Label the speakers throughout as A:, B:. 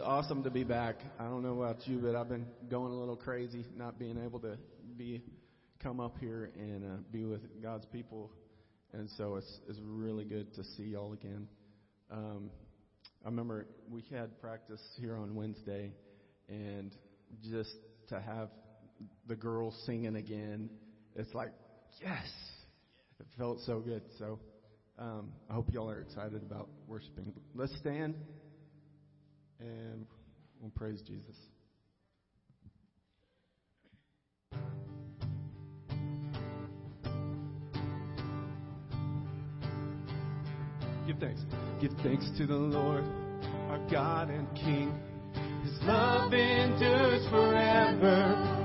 A: awesome to be back. I don't know about you, but I've been going a little crazy not being able to be come up here and uh, be with God's people, and so it's it's really good to see y'all again. Um, I remember we had practice here on Wednesday, and just to have the girls singing again, it's like yes, it felt so good. So um, I hope y'all are excited about worshiping. Let's stand and we'll praise Jesus. Give thanks. Give thanks to the Lord, our God and King. His love endures forever.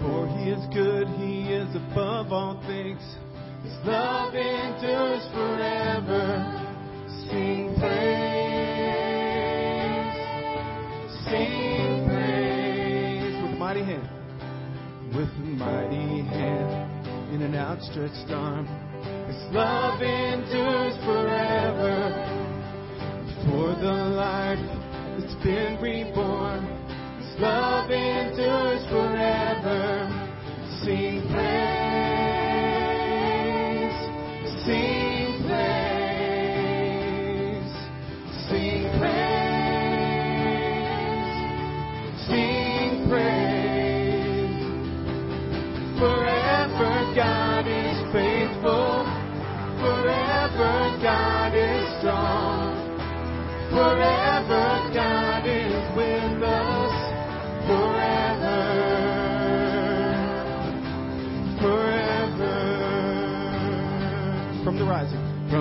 A: For he is good, he is above all things. His love endures forever. Sing praise. With a mighty hand in an outstretched arm. His love endures forever. For the life that's been reborn. His love endures forever. Sing praise.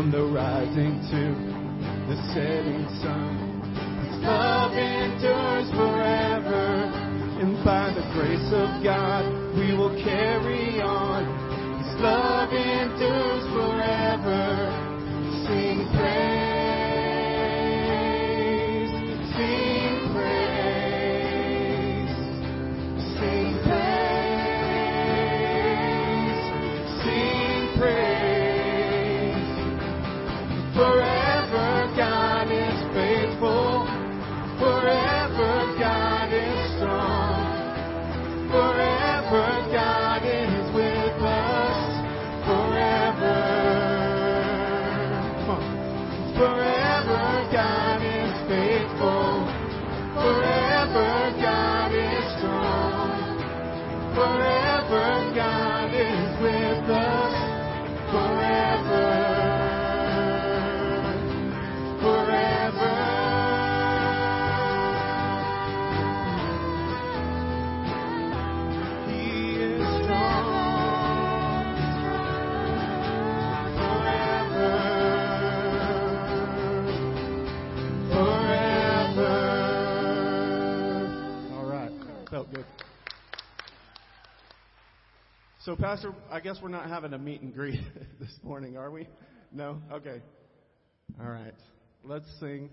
A: From the rising to the setting sun. His love endures forever. And by the grace of God, we will carry on. His love endures forever. So, Pastor, I guess we're not having a meet and greet this morning, are we? No? Okay. All right. Let's sing.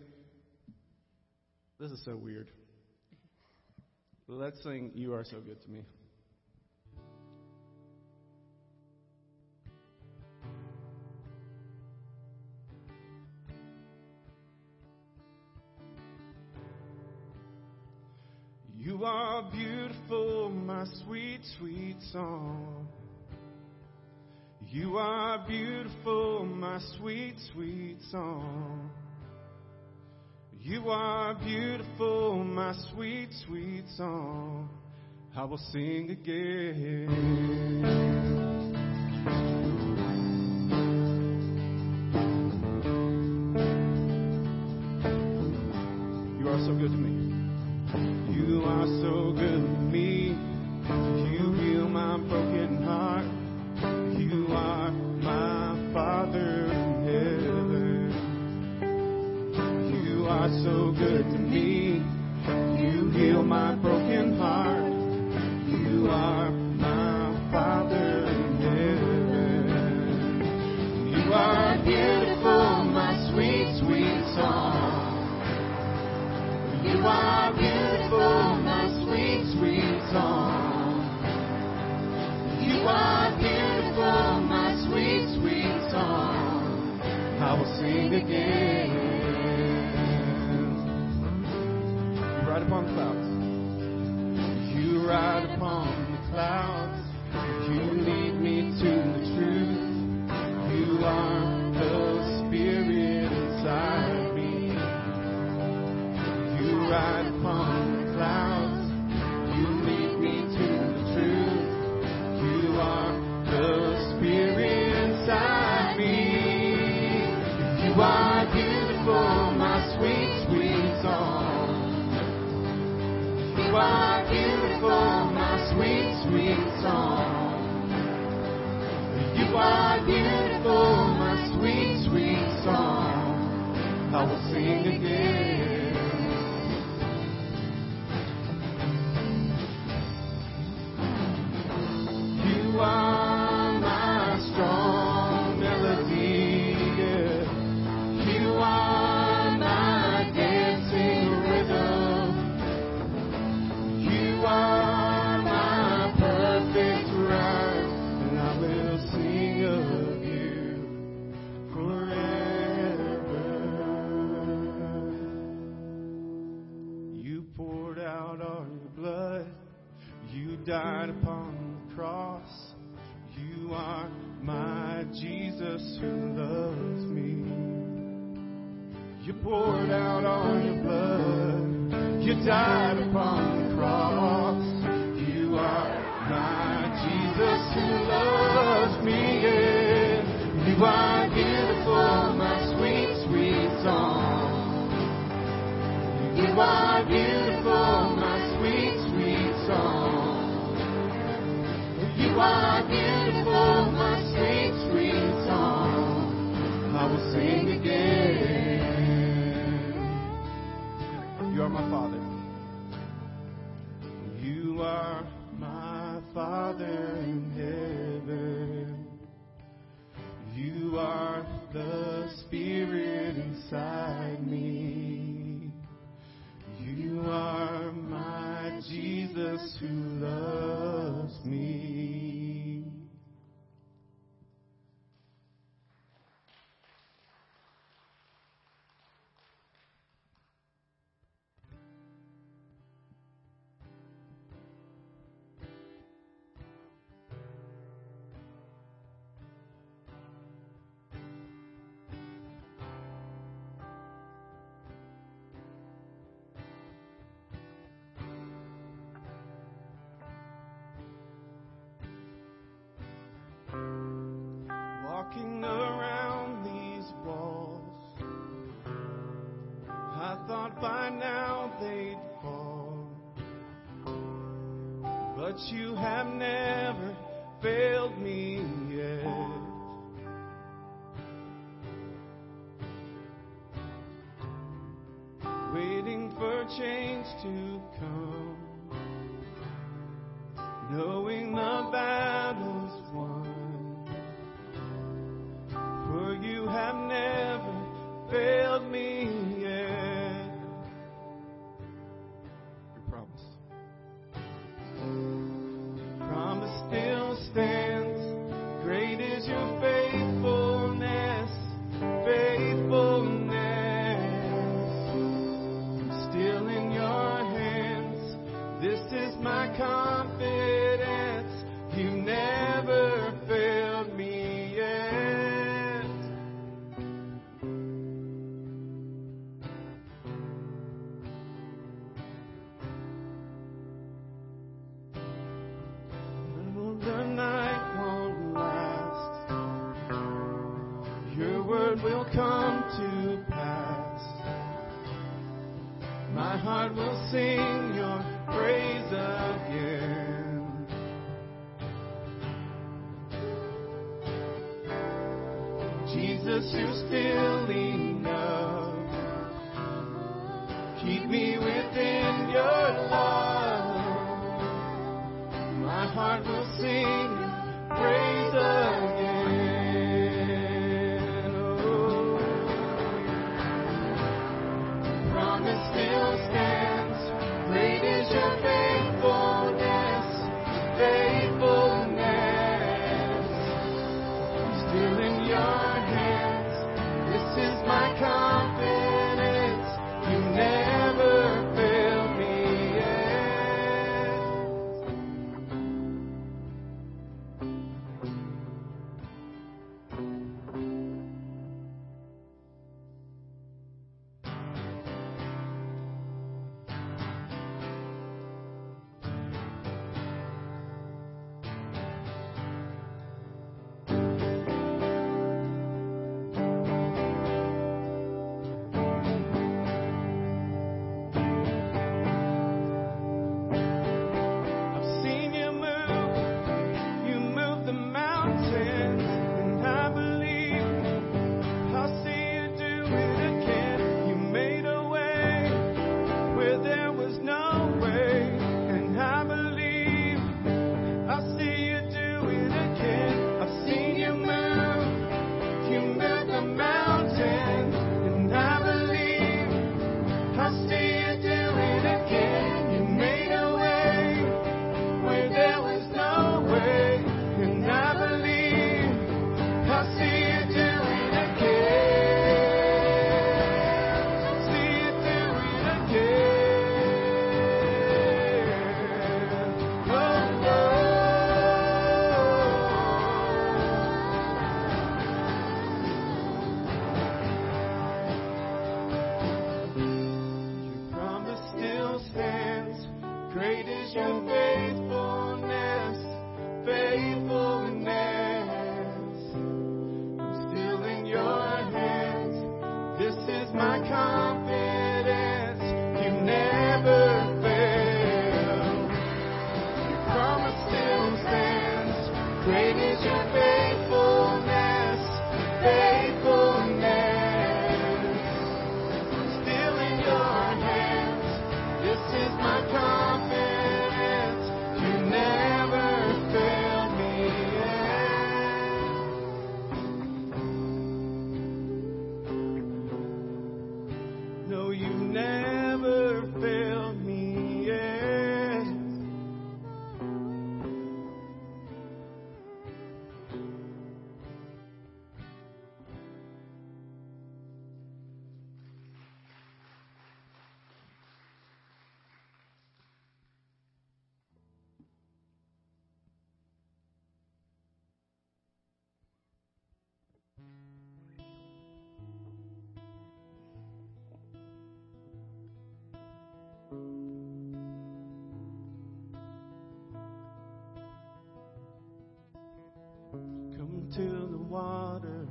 A: This is so weird. Let's sing You Are So Good to Me. You are beautiful, my sweet, sweet song. You are beautiful, my sweet, sweet song. You are beautiful, my sweet, sweet song. I will sing again. died upon the cross. You are my Jesus who loves me. You poured out all your blood. You died upon the cross. You are my Jesus who for change to come. Knowing the battle's won. For you have never failed me water,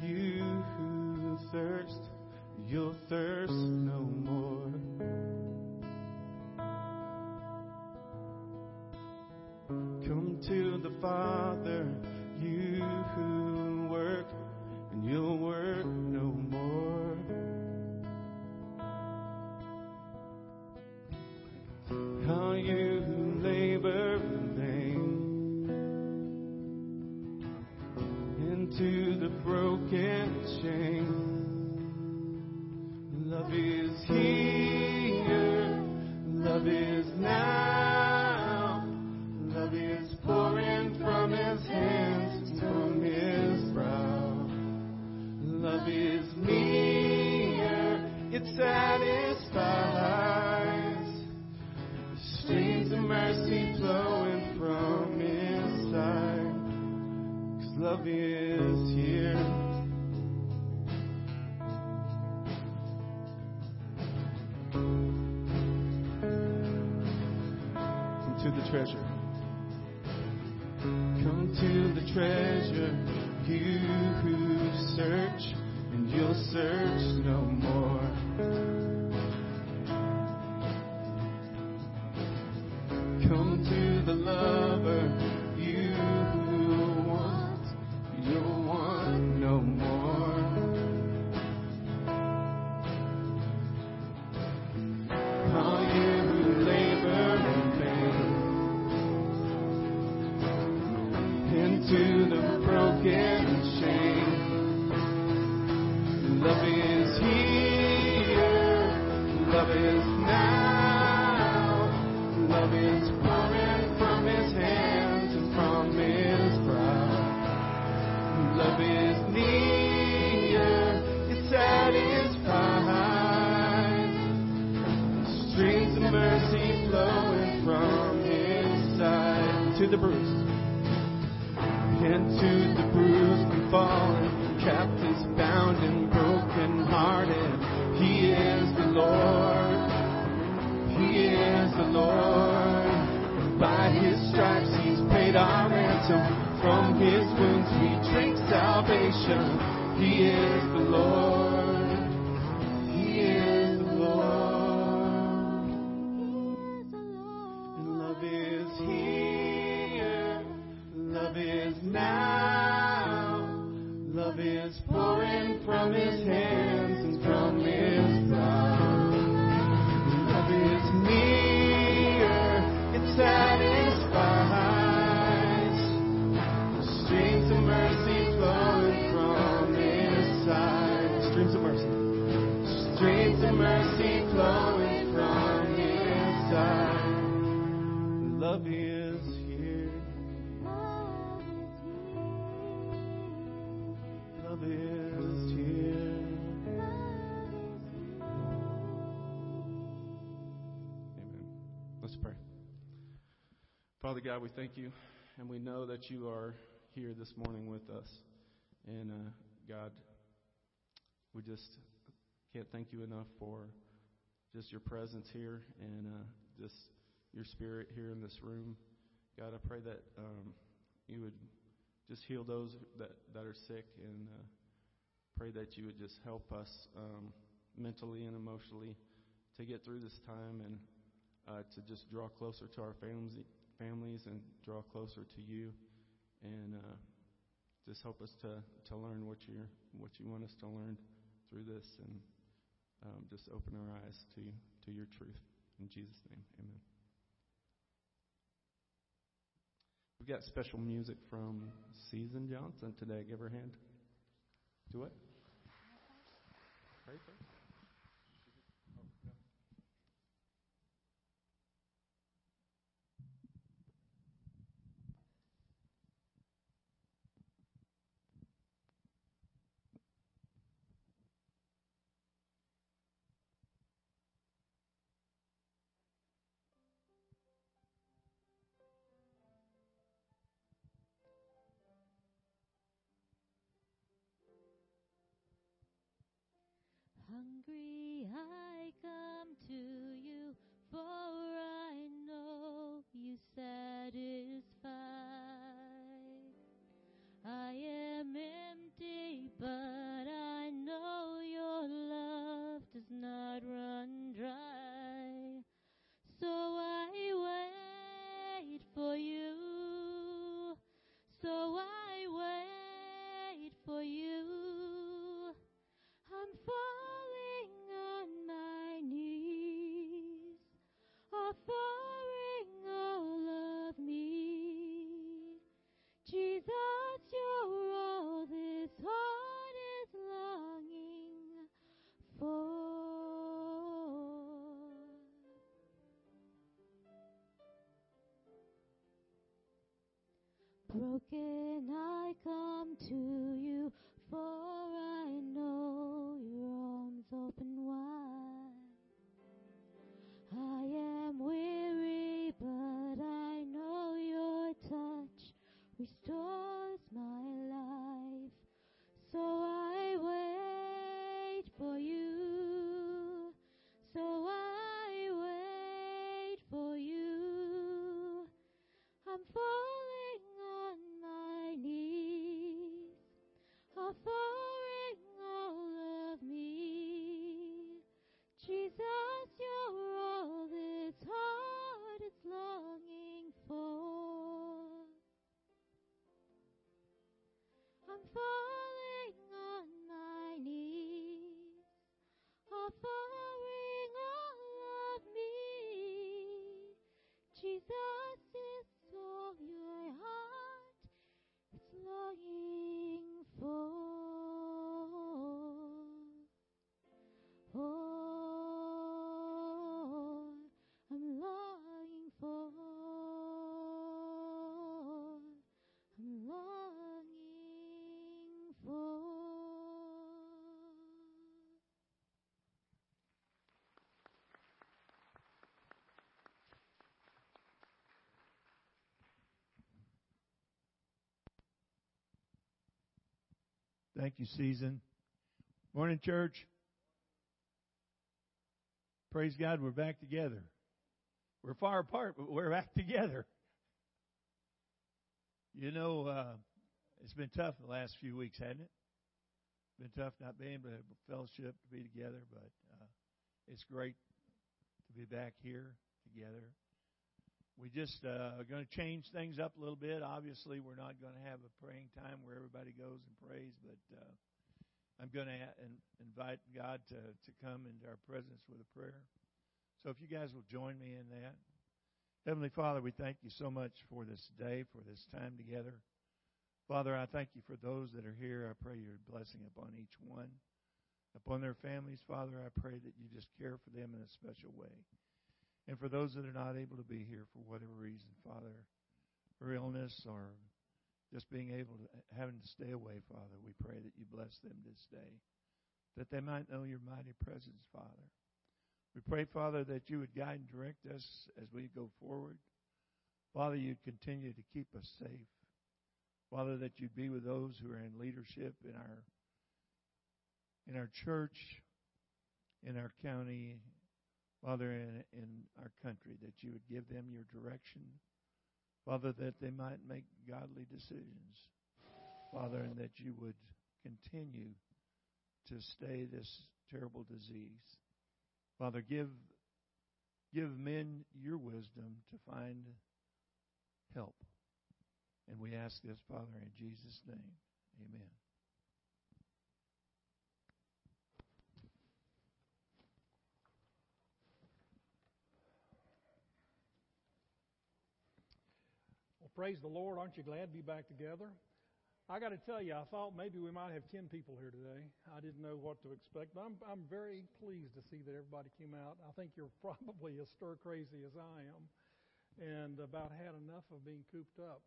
A: you who thirst, you'll thirst Father God, we thank you, and we know that you are here this morning with us. And uh, God, we just can't thank you enough for just your presence here and uh, just your spirit here in this room. God, I pray that um, you would just heal those that, that are sick and uh, pray that you would just help us um, mentally and emotionally to get through this time and uh, to just draw closer to our families, families and draw closer to you and uh, just help us to, to learn what you what you want us to learn through this and um, just open our eyes to to your truth. In Jesus' name, amen. We've got special music from Susan Johnson today. Give her a hand. Do it. Pray first.
B: Hungry I come to you, for I know you satisfy. I am empty, but I know your love does not run dry. So I wait for you. So I wait for you. Broken,
C: Thank you, Susan. Morning, church. Praise God, we're back together. We're far apart, but we're back together. You know, uh, it's been tough the last few weeks, hasn't it? Been tough not being able to fellowship to be together, but uh, it's great to be back here together. We just uh, are going to change things up a little bit. Obviously, we're not going to have a praying time where everybody goes and prays, but uh, I'm going to in- invite God to, to come into our presence with a prayer. So if you guys will join me in that. Heavenly Father, we thank you so much for this day, for this time together. Father, I thank you for those that are here. I pray your blessing upon each one, upon their families. Father, I pray that you just care for them in a special way. And for those that are not able to be here for whatever reason, Father, for illness or just being able to having to stay away, Father, we pray that you bless them this day, that they might know your mighty presence, Father. We pray, Father, that you would guide and direct us as we go forward. Father, you'd continue to keep us safe. Father, that you'd be with those who are in leadership in our in our church, in our county, Father, in, in our country, that you would give them your direction. Father, that they might make godly decisions. Father, and that you would continue to stay this terrible disease. Father, give give men your wisdom to find help. And we ask this, Father, in Jesus' name. Amen.
D: Well, praise the Lord. Aren't you glad to be back together? I got to tell you, I thought maybe we might have 10 people here today. I didn't know what to expect, but I'm, I'm very pleased to see that everybody came out. I think you're probably as stir crazy as I am and about had enough of being cooped up.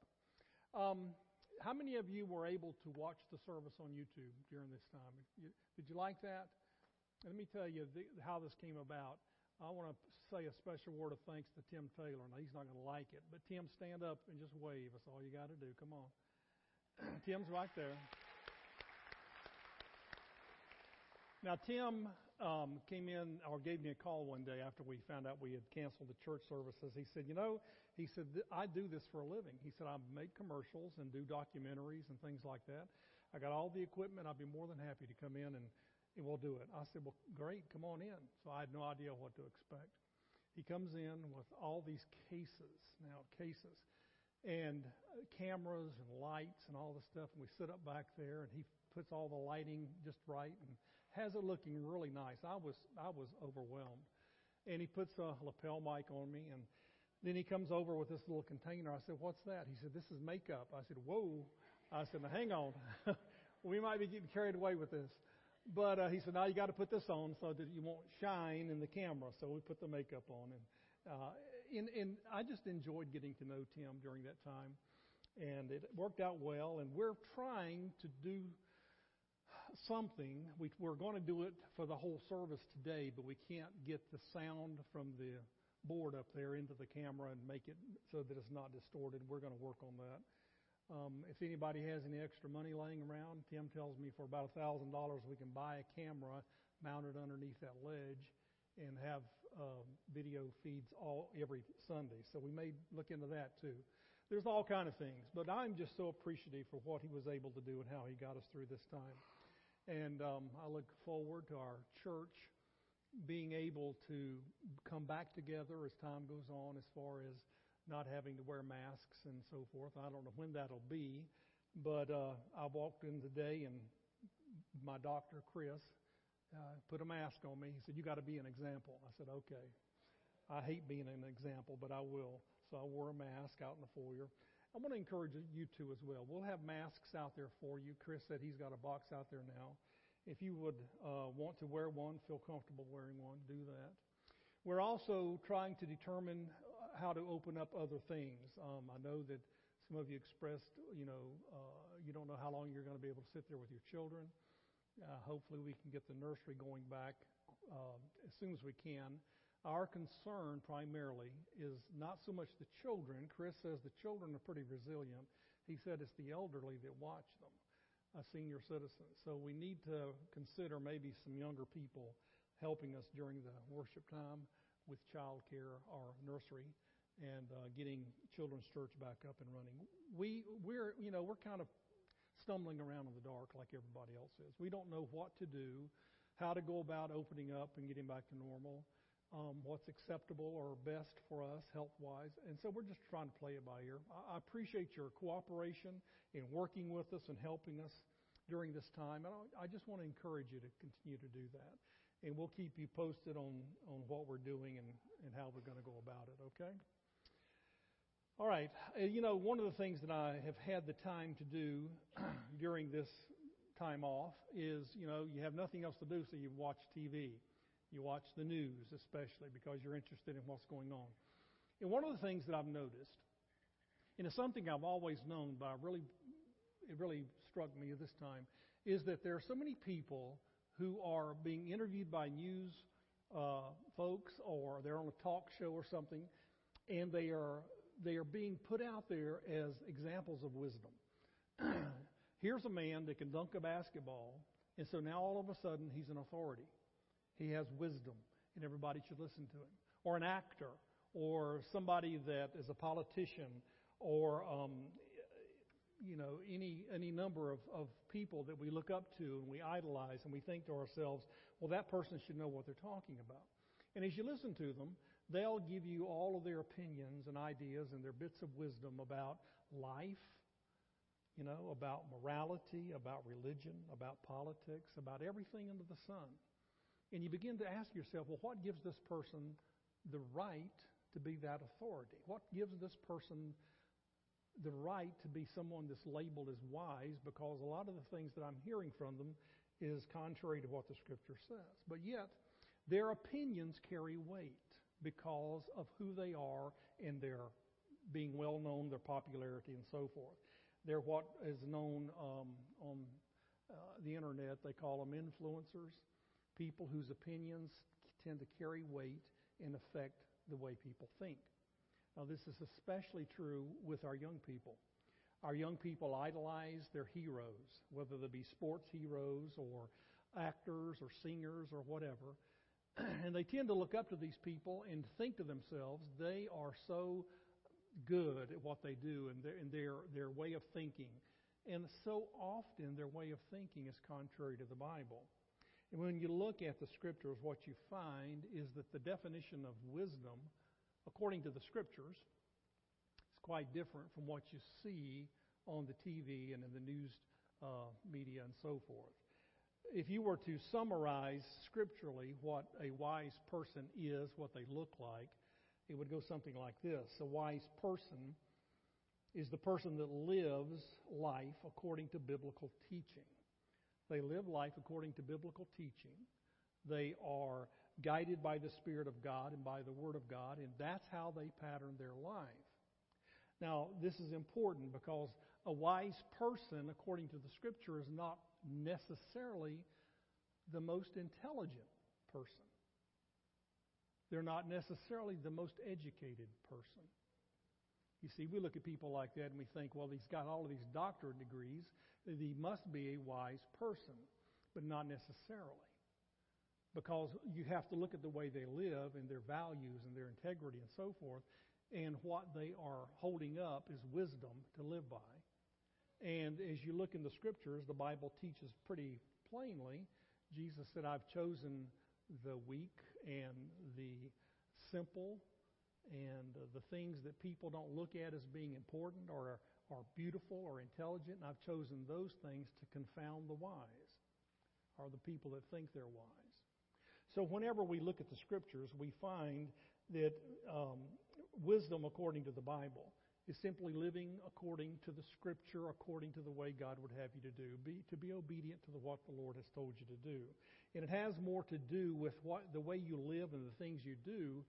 D: Um, how many of you were able to watch the service on YouTube during this time? Did you like that? Let me tell you the, how this came about. I want to say a special word of thanks to Tim Taylor. Now, he's not going to like it, but Tim, stand up and just wave. That's all you got to do. Come on. Tim's right there. Now, Tim um, came in or gave me a call one day after we found out we had canceled the church services. He said, You know, he said, I do this for a living. He said, I make commercials and do documentaries and things like that. I got all the equipment. I'd be more than happy to come in and, and we'll do it. I said, Well, great, come on in. So I had no idea what to expect. He comes in with all these cases, now, cases and uh, cameras and lights and all the stuff. And we sit up back there, and he puts all the lighting just right and has it looking really nice. I was I was overwhelmed, and he puts a lapel mic on me, and then he comes over with this little container. I said, "What's that?" He said, "This is makeup." I said, "Whoa!" I said, "Now hang on, we might be getting carried away with this." But uh, he said, "Now you got to put this on so that you won't shine in the camera." So we put the makeup on, and uh, and, and I just enjoyed getting to know Tim during that time. And it worked out well. And we're trying to do something. We, we're going to do it for the whole service today, but we can't get the sound from the board up there into the camera and make it so that it's not distorted. We're going to work on that. Um, if anybody has any extra money laying around, Tim tells me for about thousand dollars we can buy a camera mounted underneath that ledge and have um, video feeds all every Sunday. So we may look into that too. There's all kind of things, but I'm just so appreciative for what he was able to do and how he got us through this time. And um, I look forward to our church being able to come back together as time goes on, as far as not having to wear masks and so forth. I don't know when that'll be, but uh, I walked in today and my doctor, Chris, uh, put a mask on me. He said, You got to be an example. I said, Okay. I hate being an example, but I will. So I wore a mask out in the foyer. I want to encourage you to as well. We'll have masks out there for you. Chris said he's got a box out there now. If you would uh, want to wear one, feel comfortable wearing one, do that. We're also trying to determine how to open up other things. Um, I know that some of you expressed, you know, uh, you don't know how long you're going to be able to sit there with your children. Uh, hopefully, we can get the nursery going back uh, as soon as we can. Our concern primarily is not so much the children. Chris says the children are pretty resilient. He said it's the elderly that watch them, uh, senior citizens. So we need to consider maybe some younger people helping us during the worship time with child care or nursery and uh, getting children's church back up and running. We we're you know we're kind of stumbling around in the dark like everybody else is. We don't know what to do, how to go about opening up and getting back to normal, um, what's acceptable or best for us health wise. And so we're just trying to play it by ear. I, appreciate your cooperation in working with us and helping us during this time. And I just want to encourage you to continue to do that. And we'll keep you posted on, on what we're doing and, and how we're going to go about it, okay? All right. Uh, you know, one of the things that I have had the time to do during this time off is, you know, you have nothing else to do, so you watch TV. You watch the news, especially because you're interested in what's going on. And one of the things that I've noticed, and it's something I've always known, but I really, it really struck me this time, is that there are so many people who are being interviewed by news uh, folks or they're on a talk show or something, and they are they are being put out there as examples of wisdom. Here's a man that can dunk a basketball, and so now all of a sudden he's an authority. He has wisdom. and everybody should listen to him. Or an actor, or somebody that is a politician, or um, you know any any number of, of people that we look up to and we idolize, and we think to ourselves, well, that person should know what they're talking about. And as you listen to them, they'll give you all of their opinions and ideas and their bits of wisdom about life, you know, about morality, about religion, about politics, about everything under the sun. And you begin to ask yourself, well, what gives this person the right to be that authority? What gives this person the right to be someone that's labeled as wise? Because a lot of the things that I'm hearing from them is contrary to what the scripture says. But yet, their opinions carry weight because of who they are and their being well known, their popularity, and so forth. They're what is known um, on uh, the internet, they call them influencers, people whose opinions tend to carry weight and affect the way people think. Now, this is especially true with our young people. Our young people idolize their heroes, whether they be sports heroes or actors or singers or whatever. and they tend to look up to these people and think to themselves, they are so good at what they do and their, and their, their way of thinking. And so often their way of thinking is contrary to the Bible. And when you look at the scriptures, what you find is that the definition of wisdom, according to the scriptures, is quite different from what you see on the TV and in the news uh, media and so forth if you were to summarize scripturally what a wise person is, what they look like, it would go something like this. A wise person is the person that lives life according to biblical teaching. They live life according to biblical teaching. They are guided by the Spirit of God and by the Word of God, and that's how they pattern their life. Now, this is important because a wise person, according to the Scripture, is not necessarily the most intelligent person. They're not necessarily the most educated person. You see, we look at people like that and we think, well, he's got all of these doctorate degrees, he must be a wise person, but not necessarily. Because you have to look at the way they live and their values and their integrity and so forth, and what they are holding up is wisdom to live by. And as you look in the scriptures, the Bible teaches pretty plainly. Jesus said, I've chosen the weak and the simple and the things that people don't look at as being important or are beautiful or intelligent, and I've chosen those things to confound the wise, or the people that think they're wise. So whenever we look at the scriptures, we find that um, wisdom, according to the Bible, is simply living according to the scripture, according to the way God would have you to do, be, to be obedient to the, what the Lord has told you to do. And it has more to do with what, the way you live and the things you do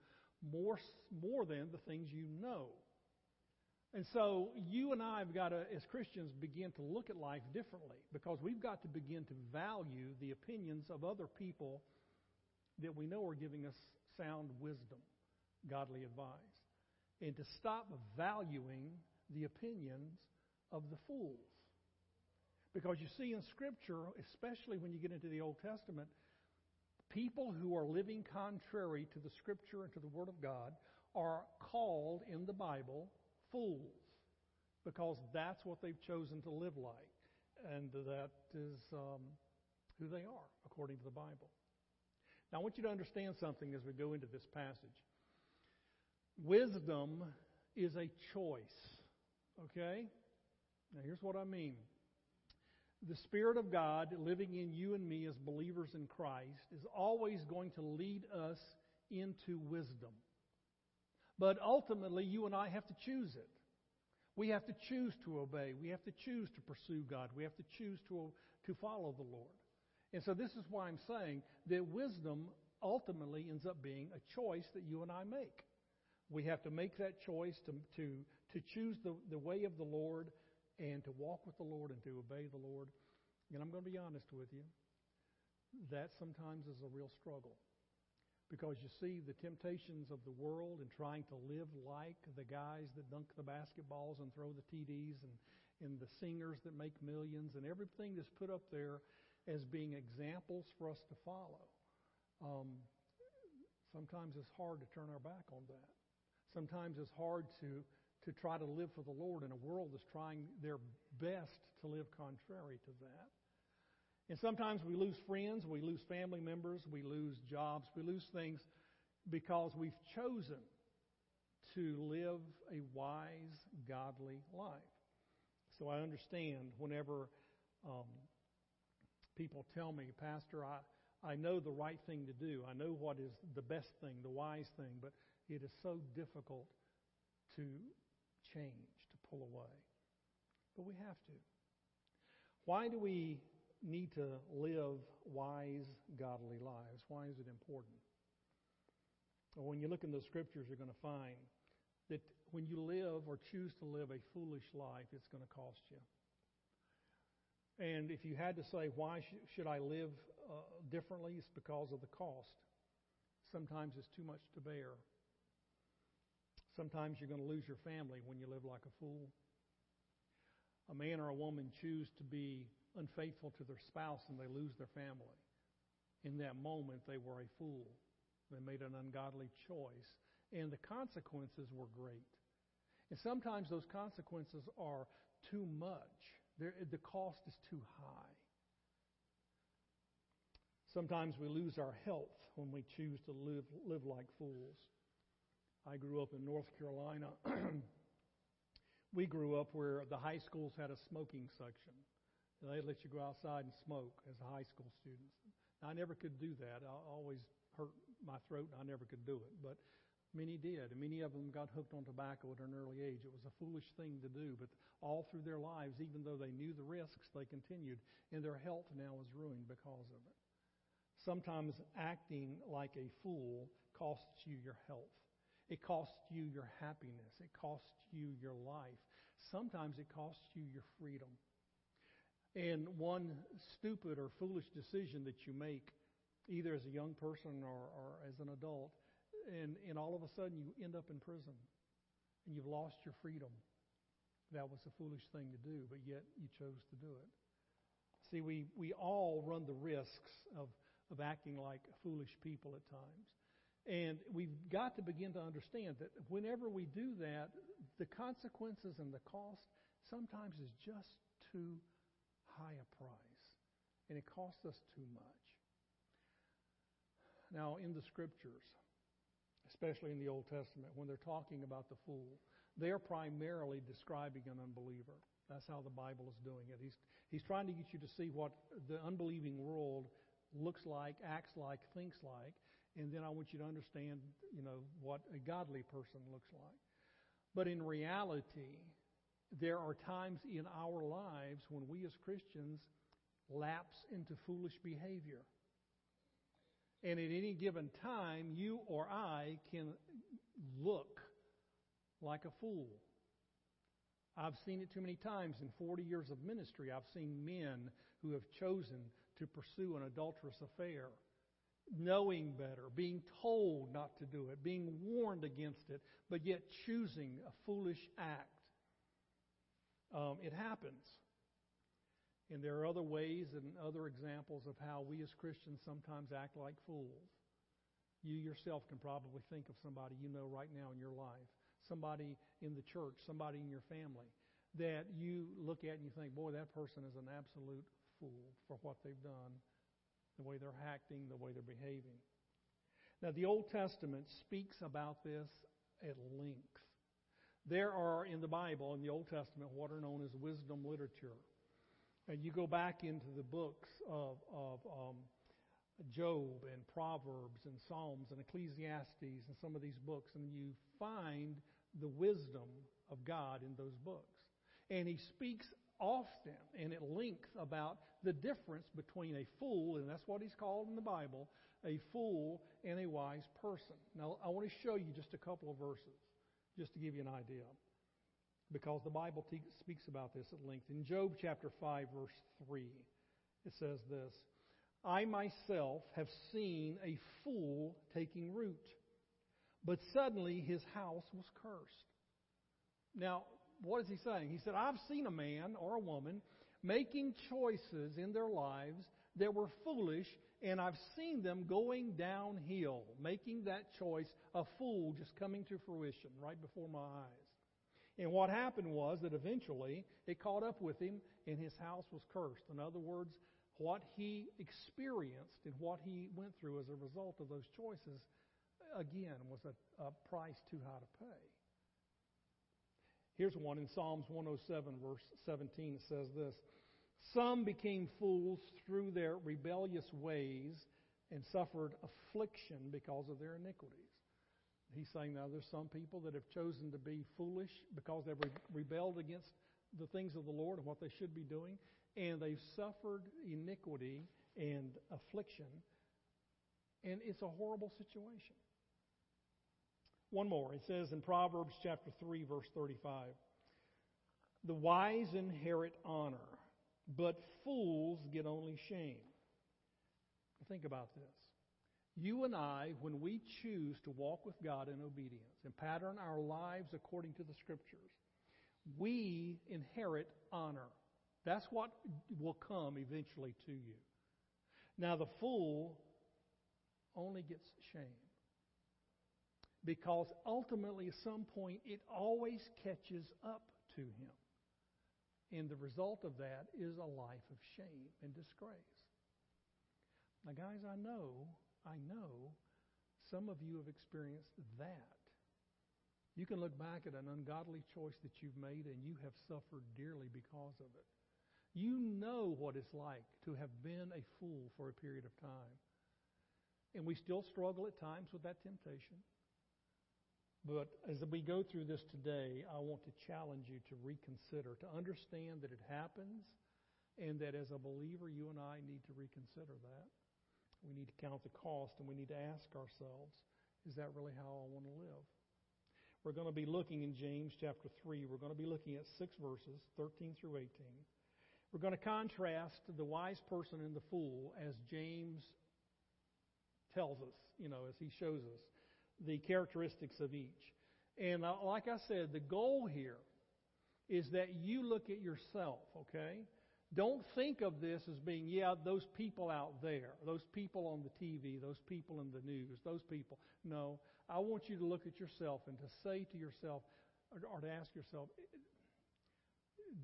D: more, more than the things you know. And so you and I have got to, as Christians, begin to look at life differently because we've got to begin to value the opinions of other people that we know are giving us sound wisdom, godly advice and to stop valuing the opinions of the fools. Because you see in Scripture, especially when you get into the Old Testament, people who are living contrary to the Scripture and to the Word of God are called in the Bible fools because that's what they've chosen to live like. And that is um, who they are, according to the Bible. Now, I want you to understand something as we go into this passage. Wisdom is a choice. Okay? Now, here's what I mean. The Spirit of God living in you and me as believers in Christ is always going to lead us into wisdom. But ultimately, you and I have to choose it. We have to choose to obey. We have to choose to pursue God. We have to choose to, to follow the Lord. And so, this is why I'm saying that wisdom ultimately ends up being a choice that you and I make. We have to make that choice to, to, to choose the, the way of the Lord and to walk with the Lord and to obey the Lord. And I'm going to be honest with you, that sometimes is a real struggle. Because you see the temptations of the world and trying to live like the guys that dunk the basketballs and throw the TDs and, and the singers that make millions and everything that's put up there as being examples for us to follow. Um, Sometimes it's hard to turn our back on that. Sometimes it's hard to, to try to live for the Lord in a world that's trying their best to live contrary to that. And sometimes we lose friends, we lose family members, we lose jobs, we lose things because we've chosen to live a wise, godly life. So I understand whenever um, people tell me, Pastor, I, I know the right thing to do. I know what is the best thing, the wise thing, but it is so difficult to change, to pull away. But we have to. Why do we need to live wise, godly lives? Why is it important? Well, when you look in the scriptures, you're going to find that when you live or choose to live a foolish life, it's going to cost you. And if you had to say, why sh- should I live uh, differently, it's because of the cost. Sometimes it's too much to bear. Sometimes you're going to lose your family when you live like a fool. A man or a woman choose to be unfaithful to their spouse and they lose their family. In that moment, they were a fool. They made an ungodly choice, and the consequences were great. And sometimes those consequences are too much. They're, the cost is too high. Sometimes we lose our health when we choose to live, live like fools. I grew up in North Carolina. we grew up where the high schools had a smoking section. They let you go outside and smoke as a high school student. I never could do that. I always hurt my throat, and I never could do it. But many did, and many of them got hooked on tobacco at an early age. It was a foolish thing to do, but all through their lives, even though they knew the risks, they continued, and their health now is ruined because of it. Sometimes acting like a fool costs you your health. It costs you your happiness. It costs you your life. Sometimes it costs you your freedom. And one stupid or foolish decision that you make, either as a young person or, or as an adult, and, and all of a sudden you end up in prison and you've lost your freedom. That was a foolish thing to do, but yet you chose to do it. See, we, we all run the risks of, of acting like foolish people at times. And we've got to begin to understand that whenever we do that, the consequences and the cost sometimes is just too high a price. And it costs us too much. Now, in the scriptures, especially in the Old Testament, when they're talking about the fool, they are primarily describing an unbeliever. That's how the Bible is doing it. He's, he's trying to get you to see what the unbelieving world looks like, acts like, thinks like, and then I want you to understand, you know, what a godly person looks like. But in reality, there are times in our lives when we as Christians lapse into foolish behavior. And at any given time, you or I can look like a fool. I've seen it too many times in 40 years of ministry. I've seen men who have chosen to pursue an adulterous affair, knowing better, being told not to do it, being warned against it, but yet choosing a foolish act. Um, it happens. And there are other ways and other examples of how we as Christians sometimes act like fools. You yourself can probably think of somebody you know right now in your life, somebody in the church, somebody in your family that you look at and you think, boy, that person is an absolute fool for what they've done, the way they're acting, the way they're behaving. Now, the Old Testament speaks about this at length. There are in the Bible, in the Old Testament, what are known as wisdom literature. And you go back into the books of, of um, Job and Proverbs and Psalms and Ecclesiastes and some of these books, and you find the wisdom of God in those books. And he speaks often and at length about the difference between a fool, and that's what he's called in the Bible, a fool and a wise person. Now, I want to show you just a couple of verses, just to give you an idea because the Bible te- speaks about this at length. In Job chapter 5, verse 3, it says this I myself have seen a fool taking root, but suddenly his house was cursed. Now, what is he saying? He said, I've seen a man or a woman making choices in their lives that were foolish And I've seen them going downhill, making that choice, a fool just coming to fruition right before my eyes. And what happened was that eventually it caught up with him and his house was cursed. In other words, what he experienced and what he went through as a result of those choices, again, was a, a price too high to pay. Here's one in Psalms 107, verse 17. It says this Some became fools through their rebellious ways and suffered affliction because of their iniquities. He's saying now there's some people that have chosen to be foolish because they've rebelled against the things of the Lord and what they should be doing, and they've suffered iniquity and affliction, and it's a horrible situation. One more. It says in Proverbs chapter 3, verse 35 The wise inherit honor, but fools get only shame. Think about this. You and I, when we choose to walk with God in obedience and pattern our lives according to the Scriptures, we inherit honor. That's what will come eventually to you. Now, the fool only gets shame because ultimately, at some point, it always catches up to him. And the result of that is a life of shame and disgrace. Now, guys, I know, I know some of you have experienced that. You can look back at an ungodly choice that you've made and you have suffered dearly because of it. You know what it's like to have been a fool for a period of time. And we still struggle at times with that temptation. But as we go through this today, I want to challenge you to reconsider, to understand that it happens, and that as a believer, you and I need to reconsider that. We need to count the cost, and we need to ask ourselves, is that really how I want to live? We're going to be looking in James chapter 3. We're going to be looking at six verses, 13 through 18. We're going to contrast the wise person and the fool as James tells us, you know, as he shows us the characteristics of each. And uh, like I said, the goal here is that you look at yourself, okay? Don't think of this as being, yeah, those people out there, those people on the TV, those people in the news, those people. No, I want you to look at yourself and to say to yourself, or, to ask yourself,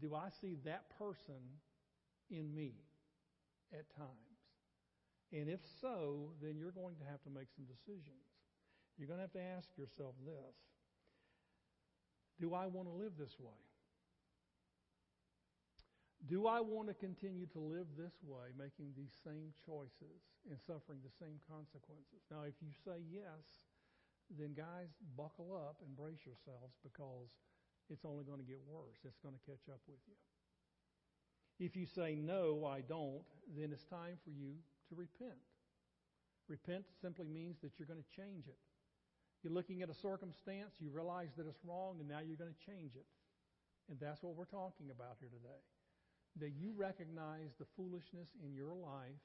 D: do I see that person in me at times? And if so, then you're going to have to make some decisions. You're going to have to ask yourself this Do I want to live this way? Do I want to continue to live this way, making these same choices and suffering the same consequences? Now, if you say yes, then guys, buckle up and brace yourselves because it's only going to get worse. It's going to catch up with you. If you say no, I don't, then it's time for you to repent. Repent simply means that you're going to change it. You're looking at a circumstance, you realize that it's wrong, and now you're going to change it. And that's what we're talking about here today. That you recognize the foolishness in your life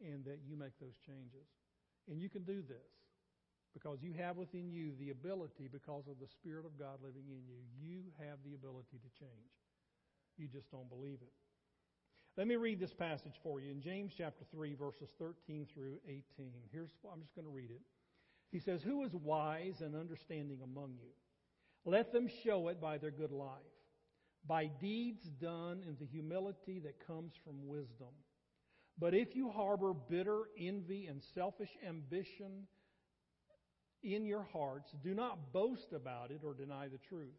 D: and that you make those changes. And you can do this because you have within you the ability, because of the Spirit of God living in you, you have the ability to change. You just don't believe it. Let me read this passage for you in James chapter 3, verses 13 through 18. Here's, I'm just going to read it. He says, Who is wise and understanding among you? Let them show it by their good life, by deeds done in the humility that comes from wisdom. But if you harbor bitter envy and selfish ambition in your hearts, do not boast about it or deny the truth.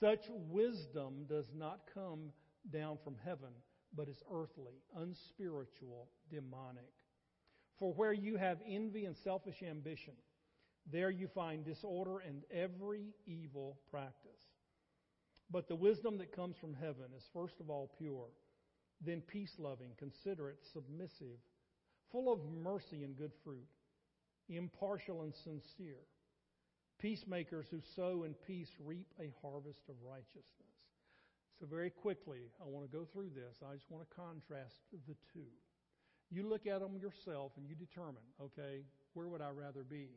D: Such wisdom does not come down from heaven, but is earthly, unspiritual, demonic. For where you have envy and selfish ambition, there you find disorder and every evil practice. But the wisdom that comes from heaven is first of all pure, then peace loving, considerate, submissive, full of mercy and good fruit, impartial and sincere. Peacemakers who sow in peace reap a harvest of righteousness. So, very quickly, I want to go through this. I just want to contrast the two. You look at them yourself and you determine, okay, where would I rather be?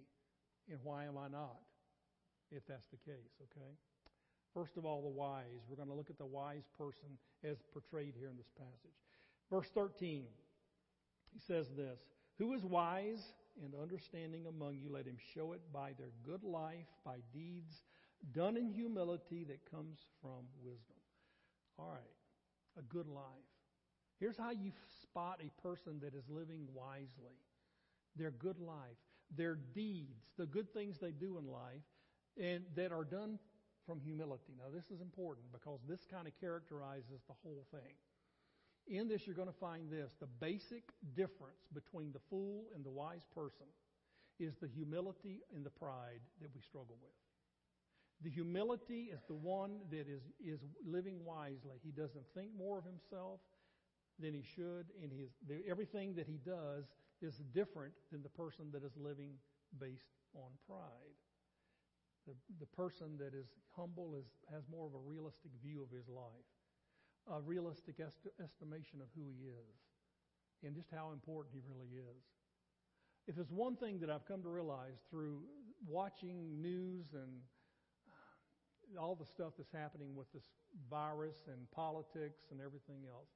D: And why am I not? If that's the case, okay? First of all, the wise. We're going to look at the wise person as portrayed here in this passage. Verse 13, he says this Who is wise and understanding among you? Let him show it by their good life, by deeds done in humility that comes from wisdom. All right, a good life. Here's how you spot a person that is living wisely their good life, their deeds, the good things they do in life, and that are done from humility. Now, this is important because this kind of characterizes the whole thing. In this, you're going to find this the basic difference between the fool and the wise person is the humility and the pride that we struggle with. The humility is the one that is, is living wisely. He doesn't think more of himself than he should, and his, everything that he does is different than the person that is living based on pride. The, the person that is humble is, has more of a realistic view of his life a realistic est- estimation of who he is and just how important he really is. If there's one thing that I've come to realize through watching news and all the stuff that's happening with this virus and politics and everything else,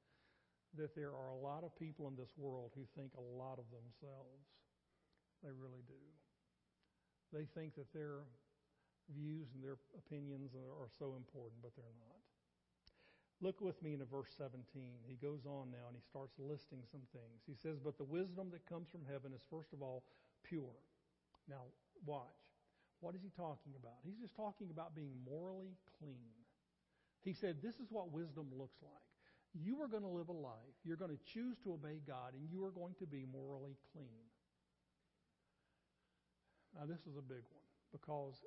D: that there are a lot of people in this world who think a lot of themselves. They really do. They think that their views and their opinions are, so important, but they're not. Look with me into verse 17. He goes on now and he starts listing some things. He says, But the wisdom that comes from heaven is first of all pure. Now, watch. What is he talking about? He's just talking about being morally clean. He said, This is what wisdom looks like. You are going to live a life, you're going to choose to obey God, and you are going to be morally clean. Now, this is a big one because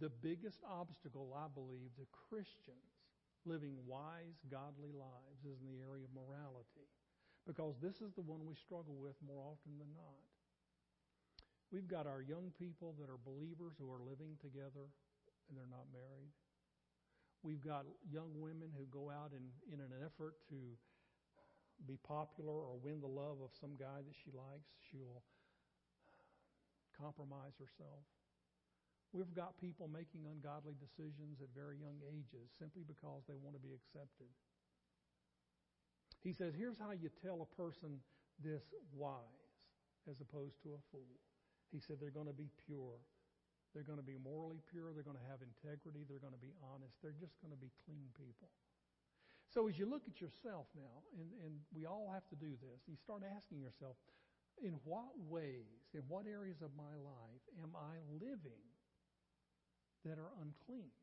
D: the biggest obstacle, I believe, to Christians living wise, godly lives is in the area of morality. Because this is the one we struggle with more often than not. We've got our young people that are believers who are living together and they're not married. We've got young women who go out in, in an effort to be popular or win the love of some guy that she likes. She'll compromise herself. We've got people making ungodly decisions at very young ages simply because they want to be accepted. He says, here's how you tell a person this wise as opposed to a fool. He said they're going to be pure. They're going to be morally pure. They're going to have integrity. They're going to be honest. They're just going to be clean people. So as you look at yourself now, and, and we all have to do this, you start asking yourself, in what ways, in what areas of my life am I living that are unclean.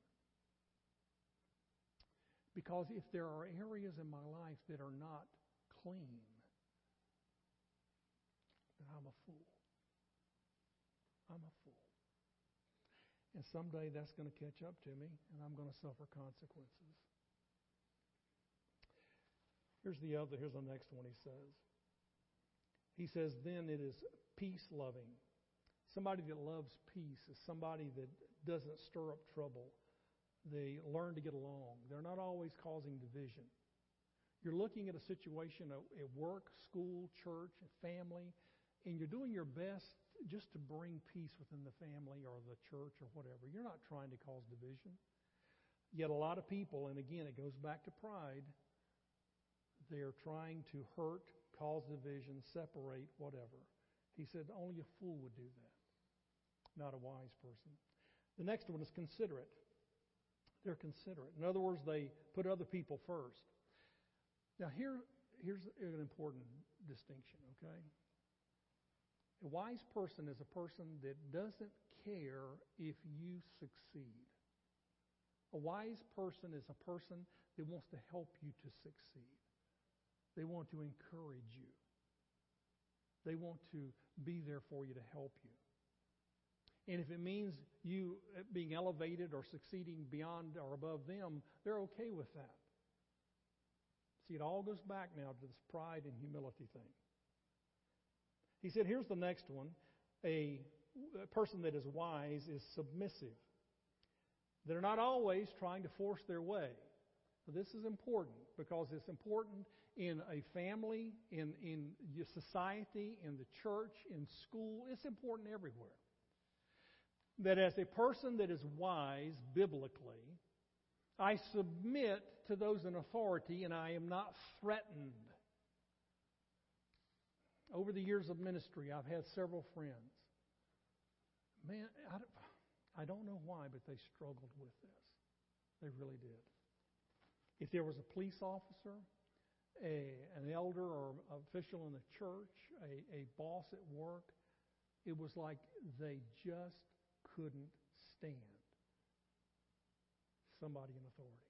D: Because if there are areas in my life that are not clean, then I'm a fool. I'm a fool. And someday that's going to catch up to me, and I'm going to suffer consequences. Here's the other, here's the next one he says. He says, then it is peace loving. Somebody that loves peace is somebody that doesn't stir up trouble. They learn to get along. They're not always causing division. You're looking at a situation at work, school, church, family, and you're doing your best just to bring peace within the family or the church or whatever. You're not trying to cause division. Yet a lot of people, and again, it goes back to pride, they are trying to hurt, cause division, separate, whatever. He said only a fool would do that, not a wise person. The next one is considerate. They're considerate. In other words, they put other people first. Now, here, here's an important distinction, okay? A wise person is a person that doesn't care if you succeed. A wise person is a person that wants to help you to succeed. They want to encourage you. They want to be there for you to help you. And if it means you uh, being elevated or succeeding beyond or above them, they're okay with that. See, it all goes back now to this pride and humility thing. He said, here's the next one. A, a person that is wise is submissive. They're not always trying to force their way. This is important because it's important in a family, in, in your society, in the church, in school. It's important everywhere that as a person that is wise biblically, I submit to those in authority and I am not threatened. Over the years of ministry, I've had several friends. Man, I don't, I don't know why, but they struggled with this. They really did. If there was a police officer, a, an elder or official in the church, a, a boss at work, it was like they just couldn't stand somebody in authority.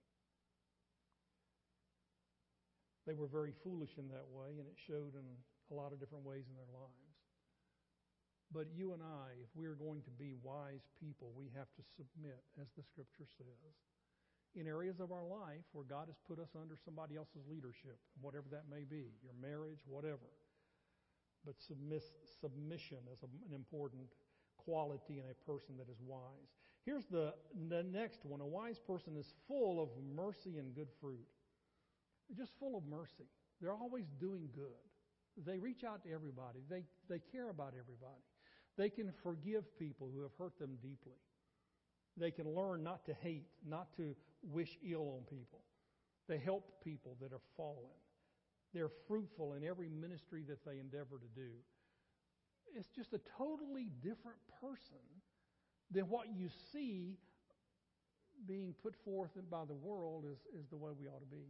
D: They were very foolish in that way, and it showed in a lot of different ways in their lives. But you and I, if we are going to be wise people, we have to submit, as the scripture says, in areas of our life where God has put us under somebody else's leadership, whatever that may be, your marriage, whatever. But submiss, submission is a, an important quality in a person that is wise. Here's the, the next one. A wise person is full of mercy and good fruit. Just full of mercy. They're always doing good. They reach out to everybody. They, they care about everybody. They can forgive people who have hurt them deeply. They can learn not to hate, not to wish ill on people. They help people that are fallen. They're fruitful in every ministry that they endeavor to do. It's just a totally different person than what you see being put forth by the world is, is the way we ought to be.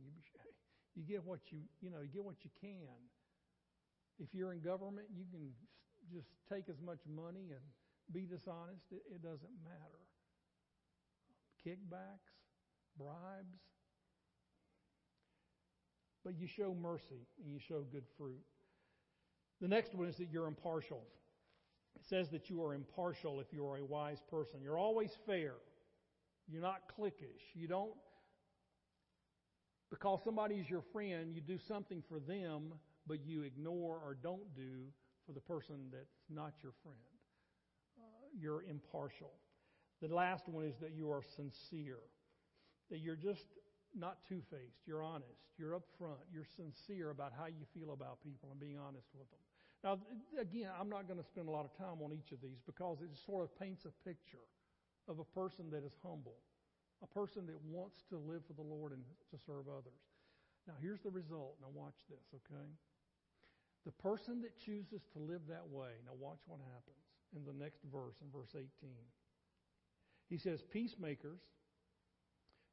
D: You, get what you, you know, you get what you can. If you're in government, you can just take as much money and be dishonest. It, it doesn't matter. Kickbacks, bribes. But you show mercy and you show good fruit. The next one is that you're impartial. It says that you are impartial if you are a wise person. You're always fair. You're not cliquish. You don't, because somebody is your friend, you do something for them, but you ignore or don't do for the person that's not your friend. Uh, you're impartial. The last one is that you are sincere, that you're just not two faced. You're honest. You're upfront. You're sincere about how you feel about people and being honest with them. Now, again, I'm not going to spend a lot of time on each of these because it sort of paints a picture of a person that is humble, a person that wants to live for the Lord and to serve others. Now, here's the result. Now, watch this, okay? The person that chooses to live that way, now watch what happens in the next verse, in verse 18. He says, Peacemakers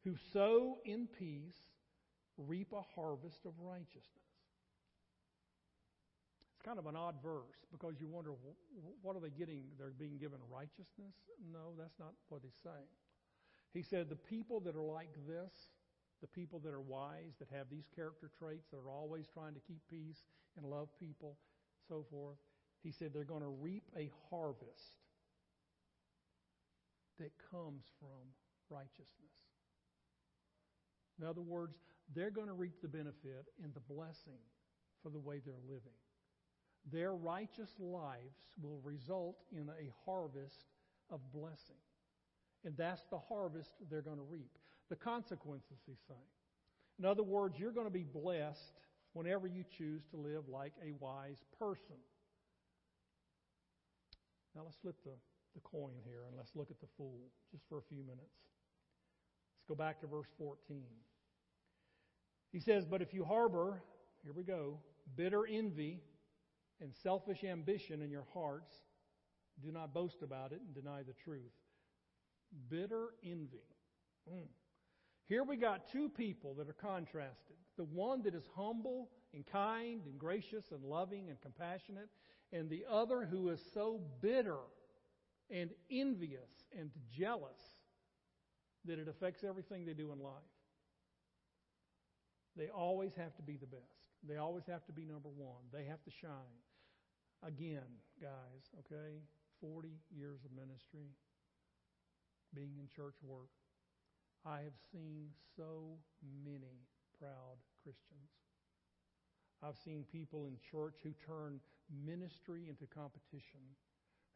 D: who sow in peace reap a harvest of righteousness. It's kind of an odd verse because you wonder, what are they getting? They're being given righteousness? No, that's not what he's saying. He said, the people that are like this, the people that are wise, that have these character traits, that are always trying to keep peace and love people, so forth, he said they're going to reap a harvest that comes from righteousness. In other words, they're going to reap the benefit and the blessing for the way they're living. Their righteous lives will result in a harvest of blessing. And that's the harvest they're going to reap. The consequences, he's saying. In other words, you're going to be blessed whenever you choose to live like a wise person. Now let's flip the, the coin here and let's look at the fool just for a few minutes. Let's go back to verse 14. He says, But if you harbor, here we go, bitter envy and selfish ambition in your hearts, do not boast about it and deny the truth. Bitter envy. Mm. Here we got two people that are contrasted. The one that is humble and kind and gracious and loving and compassionate, and the other who is so bitter and envious and jealous that it affects everything they do in life. They always have to be the best. They always have to be number one. They have to shine. Again, guys, okay? 40 years of ministry, being in church work. I have seen so many proud Christians. I've seen people in church who turn ministry into competition,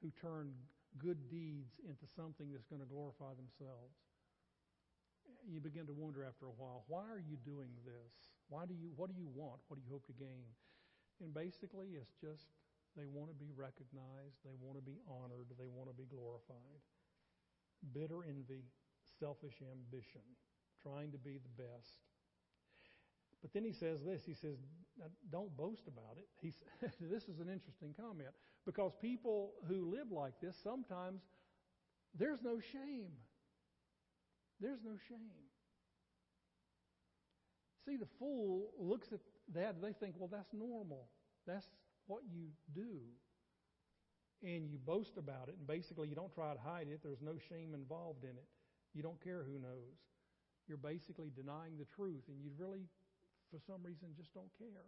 D: who turn good deeds into something that's going to glorify themselves. You begin to wonder after a while, why are you doing this? Why do you what do you want? What do you hope to gain? And basically it's just they want to be recognized, they want to be honored, they want to be glorified. Bitter envy, selfish ambition, trying to be the best. But then he says this. He says, "Don't boast about it." He's, this is an interesting comment because people who live like this sometimes there's no shame. There's no shame. See, the fool looks at that they think, "Well, that's normal. That's what you do." And you boast about it, and basically you don't try to hide it. There's no shame involved in it. You don't care who knows. You're basically denying the truth, and you really, for some reason, just don't care.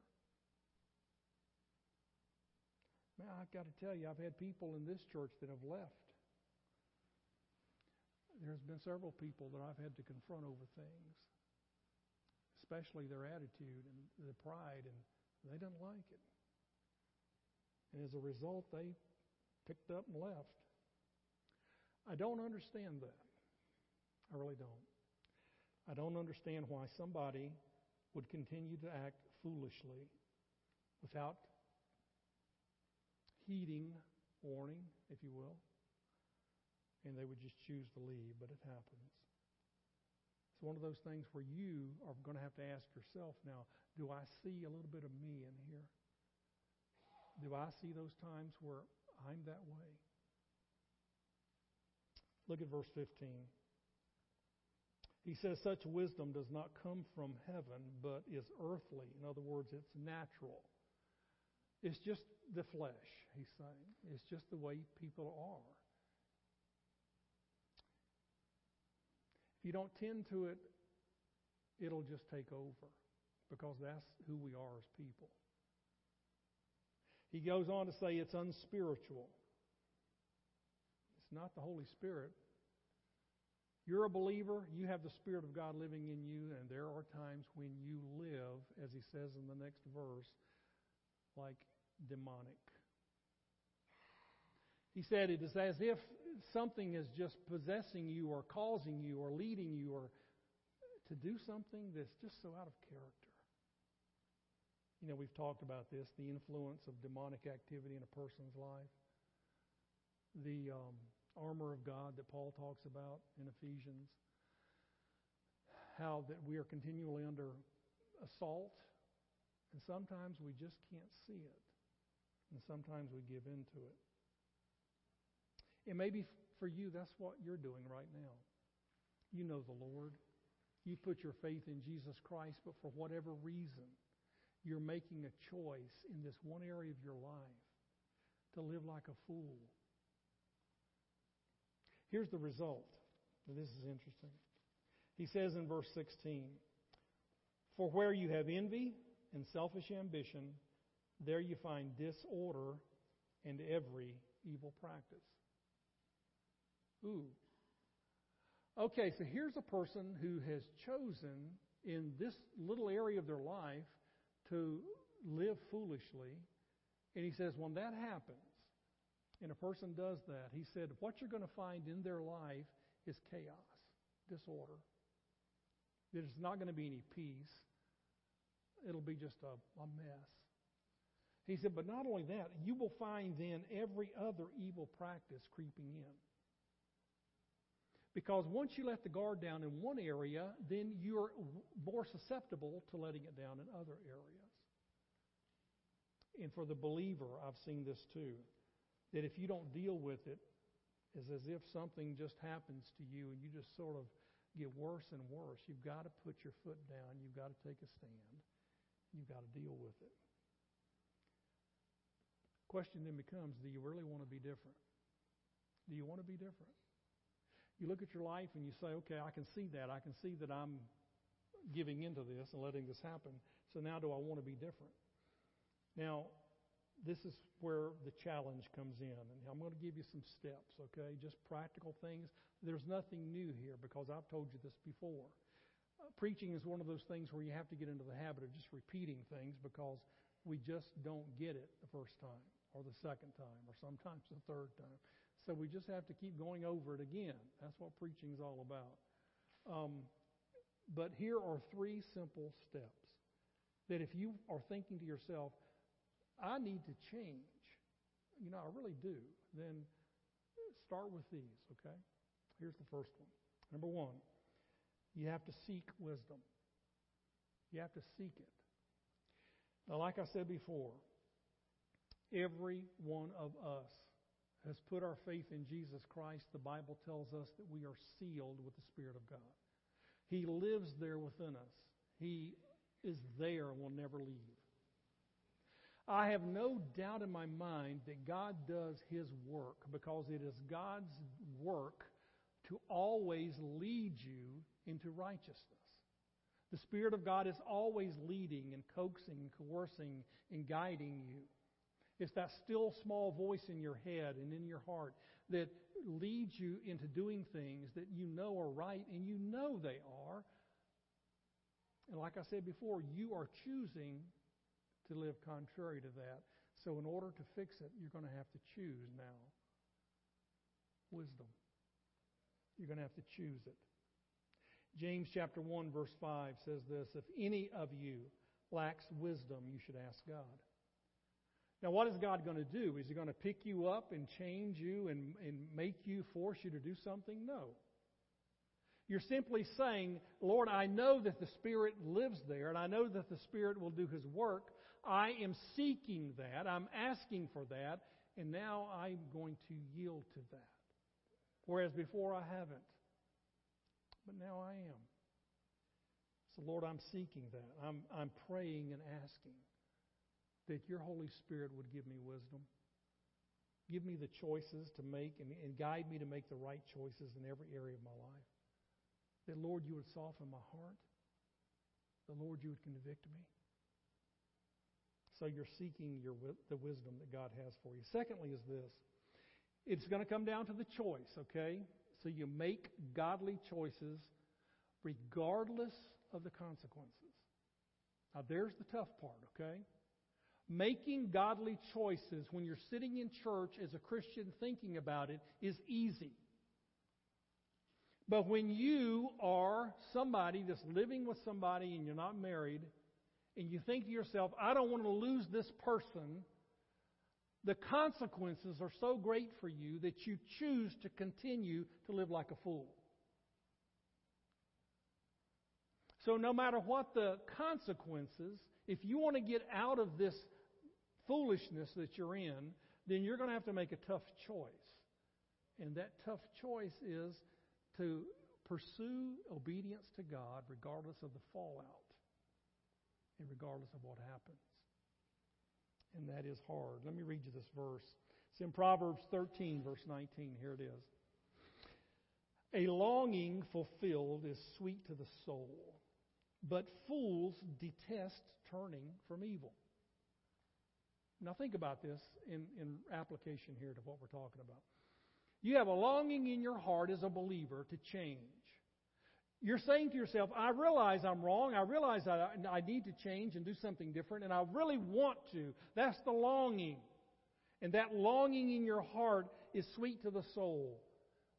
D: Man, I've got to tell you, I've had people in this church that have left. There's been several people that I've had to confront over things, especially their attitude and their pride, and they don't like it. And as a result, they picked up and left. I don't understand that. I really don't. I don't understand why somebody would continue to act foolishly without heeding warning, if you will, and they would just choose to leave, but it happens. It's one of those things where you are going to have to ask yourself now do I see a little bit of me in here? Do I see those times where I'm that way. Look at verse 15. He says, Such wisdom does not come from heaven, but is earthly. In other words, it's natural. It's just the flesh, he's saying. It's just the way people are. If you don't tend to it, it'll just take over because that's who we are as people. He goes on to say it's unspiritual. It's not the Holy Spirit. You're a believer, you have the Spirit of God living in you, and there are times when you live, as he says in the next verse, like demonic. He said it is as if something is just possessing you or causing you or leading you or to do something that's just so out of character. You know, we've talked about this the influence of demonic activity in a person's life, the um, armor of God that Paul talks about in Ephesians, how that we are continually under assault, and sometimes we just can't see it, and sometimes we give in to it. And maybe for you, that's what you're doing right now. You know the Lord. You put your faith in Jesus Christ, but for whatever reason, you're making a choice in this one area of your life to live like a fool. Here's the result. This is interesting. He says in verse 16, For where you have envy and selfish ambition, there you find disorder and every evil practice. Ooh. Okay, so here's a person who has chosen in this little area of their life to live foolishly. And he says, when that happens, and a person does that, he said, what you're going to find in their life is chaos, disorder. There's not going to be any peace. It'll be just a, a mess. He said, but not only that, you will find then every other evil practice creeping in. Because once you let the guard down in one area, then you're more susceptible to letting it down in other areas. And for the believer, I've seen this too, that if you don't deal with it, it's as if something just happens to you and you just sort of get worse and worse. You've got to put your foot down. You've got to take a stand. You've got to deal with it. Question then becomes do you really want to be different? Do you want to be different? You look at your life and you say, okay, I can see that. I can see that I'm giving into this and letting this happen. So now do I want to be different? Now, this is where the challenge comes in. And I'm going to give you some steps, okay? Just practical things. There's nothing new here because I've told you this before. Uh, preaching is one of those things where you have to get into the habit of just repeating things because we just don't get it the first time or the second time or sometimes the third time. So we just have to keep going over it again. That's what preaching is all about. Um, but here are three simple steps that if you are thinking to yourself, I need to change, you know, I really do, then start with these, okay? Here's the first one. Number one, you have to seek wisdom. You You have to seek it. Now, like I said before, every one of us has put our faith in Jesus Christ. The Bible tells us that we are sealed with the Spirit of God. He lives there within us. He is there and will never leave. I have no doubt in my mind that God does His work because it is God's work to always lead you into righteousness. The Spirit of God is always leading and coaxing and coercing and guiding you. It's that still small voice in your head and in your heart that leads you into doing things that you know are right and you know they are. And like I said before, you are choosing to live contrary to that. So, in order to fix it, you're going to have to choose now wisdom. You're going to have to choose it. James chapter 1 verse 5 says this, if any of you lacks wisdom, you should ask God. Now, what is God going to do? Is He going to pick you up and change you and, and make you, force you to do something? No. You're simply saying, Lord, I know that the Spirit lives there, and I know that the Spirit will do His work. I am seeking that. I'm asking for that, and now I'm going to yield to that. Whereas before I haven't. But now I am. So, Lord, I'm seeking that. I'm, I'm praying and asking that your Holy Spirit would give me wisdom. Give me the choices to make and, and guide me to make the right choices in every area of my life. That, Lord, you would soften my heart. The Lord, you would convict me. So you're seeking your, the wisdom that God has for you. Secondly, is this it's going to come down to the choice, okay? So you make godly choices regardless of the consequences. Now, there's the tough part, okay? Making godly choices when you're sitting in church as a Christian thinking about it is easy. But when you are somebody that's living with somebody and you're not married, and you think to yourself, I don't want to lose this person, the consequences are so great for you that you choose to continue to live like a fool. So, no matter what the consequences, if you want to get out of this foolishness that you're in, then you're going to have to make a tough choice. And that tough choice is to pursue obedience to God regardless of the fallout and regardless of what happens. And that is hard. Let me read you this verse. It's in Proverbs 13, verse 19. Here it is. A longing fulfilled is sweet to the soul, but fools detest turning from evil. Now, think about this in, in application here to what we're talking about. You have a longing in your heart as a believer to change. You're saying to yourself, I realize I'm wrong. I realize I, I need to change and do something different, and I really want to. That's the longing. And that longing in your heart is sweet to the soul.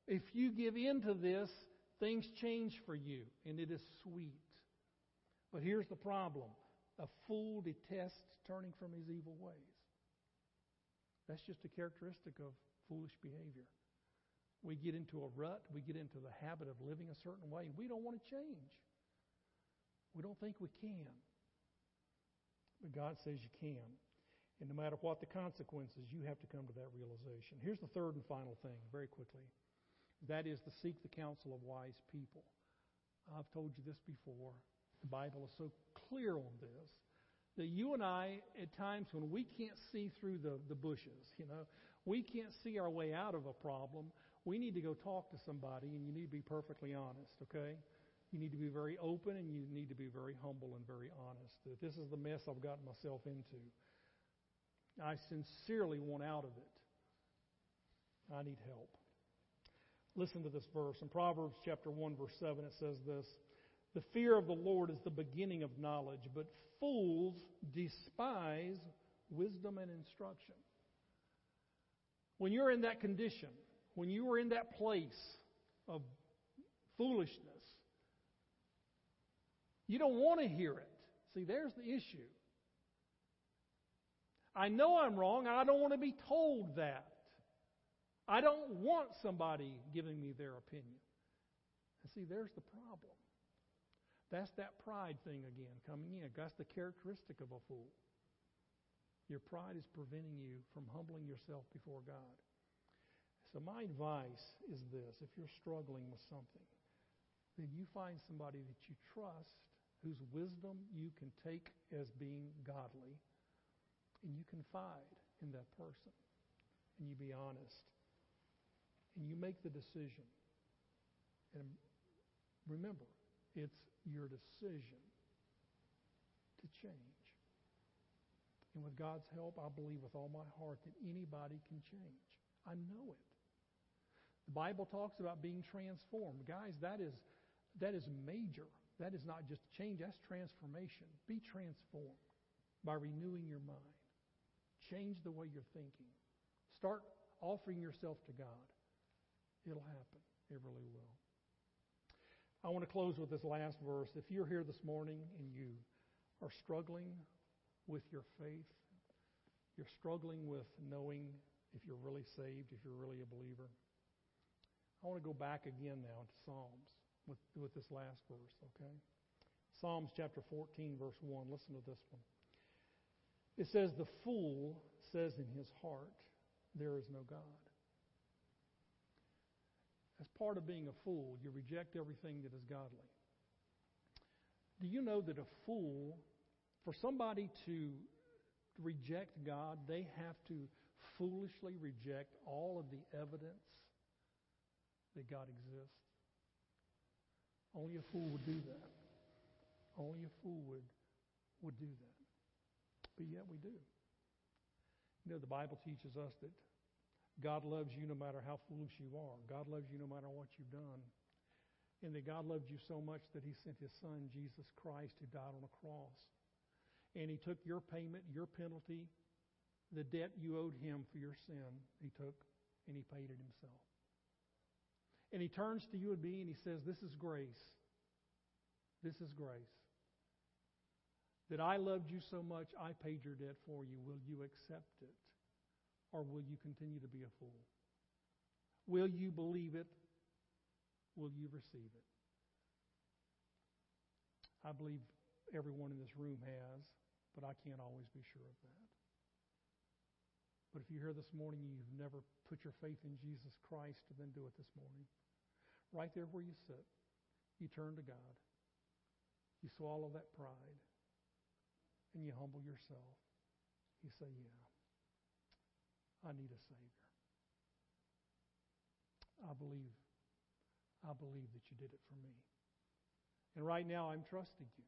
D: If you give in to this, things change for you, and it is sweet. But here's the problem a fool detests turning from his evil ways. That's just a characteristic of foolish behavior. We get into a rut, we get into the habit of living a certain way, and we don't want to change. We don't think we can. But God says you can. And no matter what the consequences, you have to come to that realization. Here's the third and final thing, very quickly. That is to seek the counsel of wise people. I've told you this before. The Bible is so clear on this that you and I, at times when we can't see through the, the bushes, you know, we can't see our way out of a problem, we need to go talk to somebody and you need to be perfectly honest, okay? You need to be very open and you need to be very humble and very honest. That this is the mess I've gotten myself into. I sincerely want out of it. I need help. Listen to this verse. In Proverbs chapter 1, verse 7, it says this The fear of the Lord is the beginning of knowledge, but fools despise wisdom and instruction. When you're in that condition, when you are in that place of foolishness, you don't want to hear it. See, there's the issue. I know I'm wrong, I don't want to be told that. I don't want somebody giving me their opinion. And see, there's the problem. That's that pride thing again coming in. That's the characteristic of a fool. Your pride is preventing you from humbling yourself before God. So, my advice is this if you're struggling with something, then you find somebody that you trust whose wisdom you can take as being godly, and you confide in that person, and you be honest, and you make the decision. And remember, it's your decision to change. And with God's help, I believe with all my heart that anybody can change. I know it. The Bible talks about being transformed. Guys, that is that is major. That is not just change, that's transformation. Be transformed by renewing your mind. Change the way you're thinking. Start offering yourself to God. It'll happen. It really will. I want to close with this last verse. If you're here this morning and you are struggling with your faith, you're struggling with knowing if you're really saved, if you're really a believer, I want to go back again now to Psalms with, with this last verse, okay? Psalms chapter 14, verse 1. Listen to this one. It says, The fool says in his heart, There is no God. As part of being a fool, you reject everything that is godly. Do you know that a fool, for somebody to reject God, they have to foolishly reject all of the evidence that God exists? Only a fool would do that. Only a fool would, would do that. But yet we do. You know, the Bible teaches us that God loves you no matter how foolish you are. God loves you no matter what you've done. And that God loved you so much that He sent His Son, Jesus Christ, who died on a cross. And He took your payment, your penalty, the debt you owed Him for your sin, He took and He paid it Himself. And He turns to you and me and He says, This is grace. This is grace. That I loved you so much, I paid your debt for you. Will you accept it? Or will you continue to be a fool? Will you believe it? Will you receive it? I believe everyone in this room has, but I can't always be sure of that. But if you're here this morning and you've never put your faith in Jesus Christ, then do it this morning. Right there where you sit, you turn to God. You swallow that pride and you humble yourself. You say, Yeah, I need a Savior. I believe, I believe that you did it for me. And right now I'm trusting you.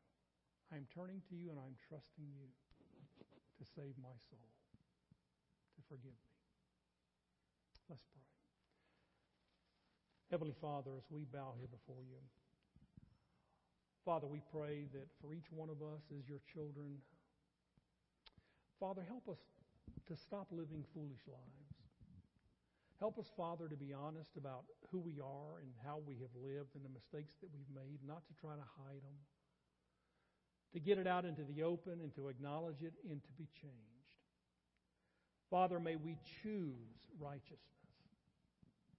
D: I'm turning to you and I'm trusting you to save my soul, to forgive me. Let's pray. Heavenly Father, as we bow here before you, Father, we pray that for each one of us as your children, Father, help us to stop living foolish lives. Help us, Father, to be honest about who we are and how we have lived and the mistakes that we've made, not to try to hide them. To get it out into the open and to acknowledge it and to be changed. Father, may we choose righteousness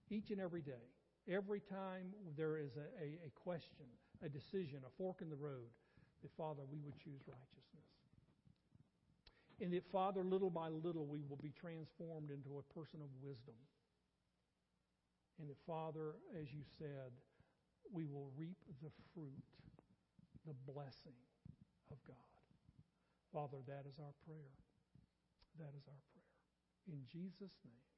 D: each and every day. Every time there is a, a, a question, a decision, a fork in the road, that, Father, we would choose righteousness. And that, Father, little by little, we will be transformed into a person of wisdom. And that, Father, as you said, we will reap the fruit, the blessing of God. Father, that is our prayer. That is our prayer. In Jesus' name.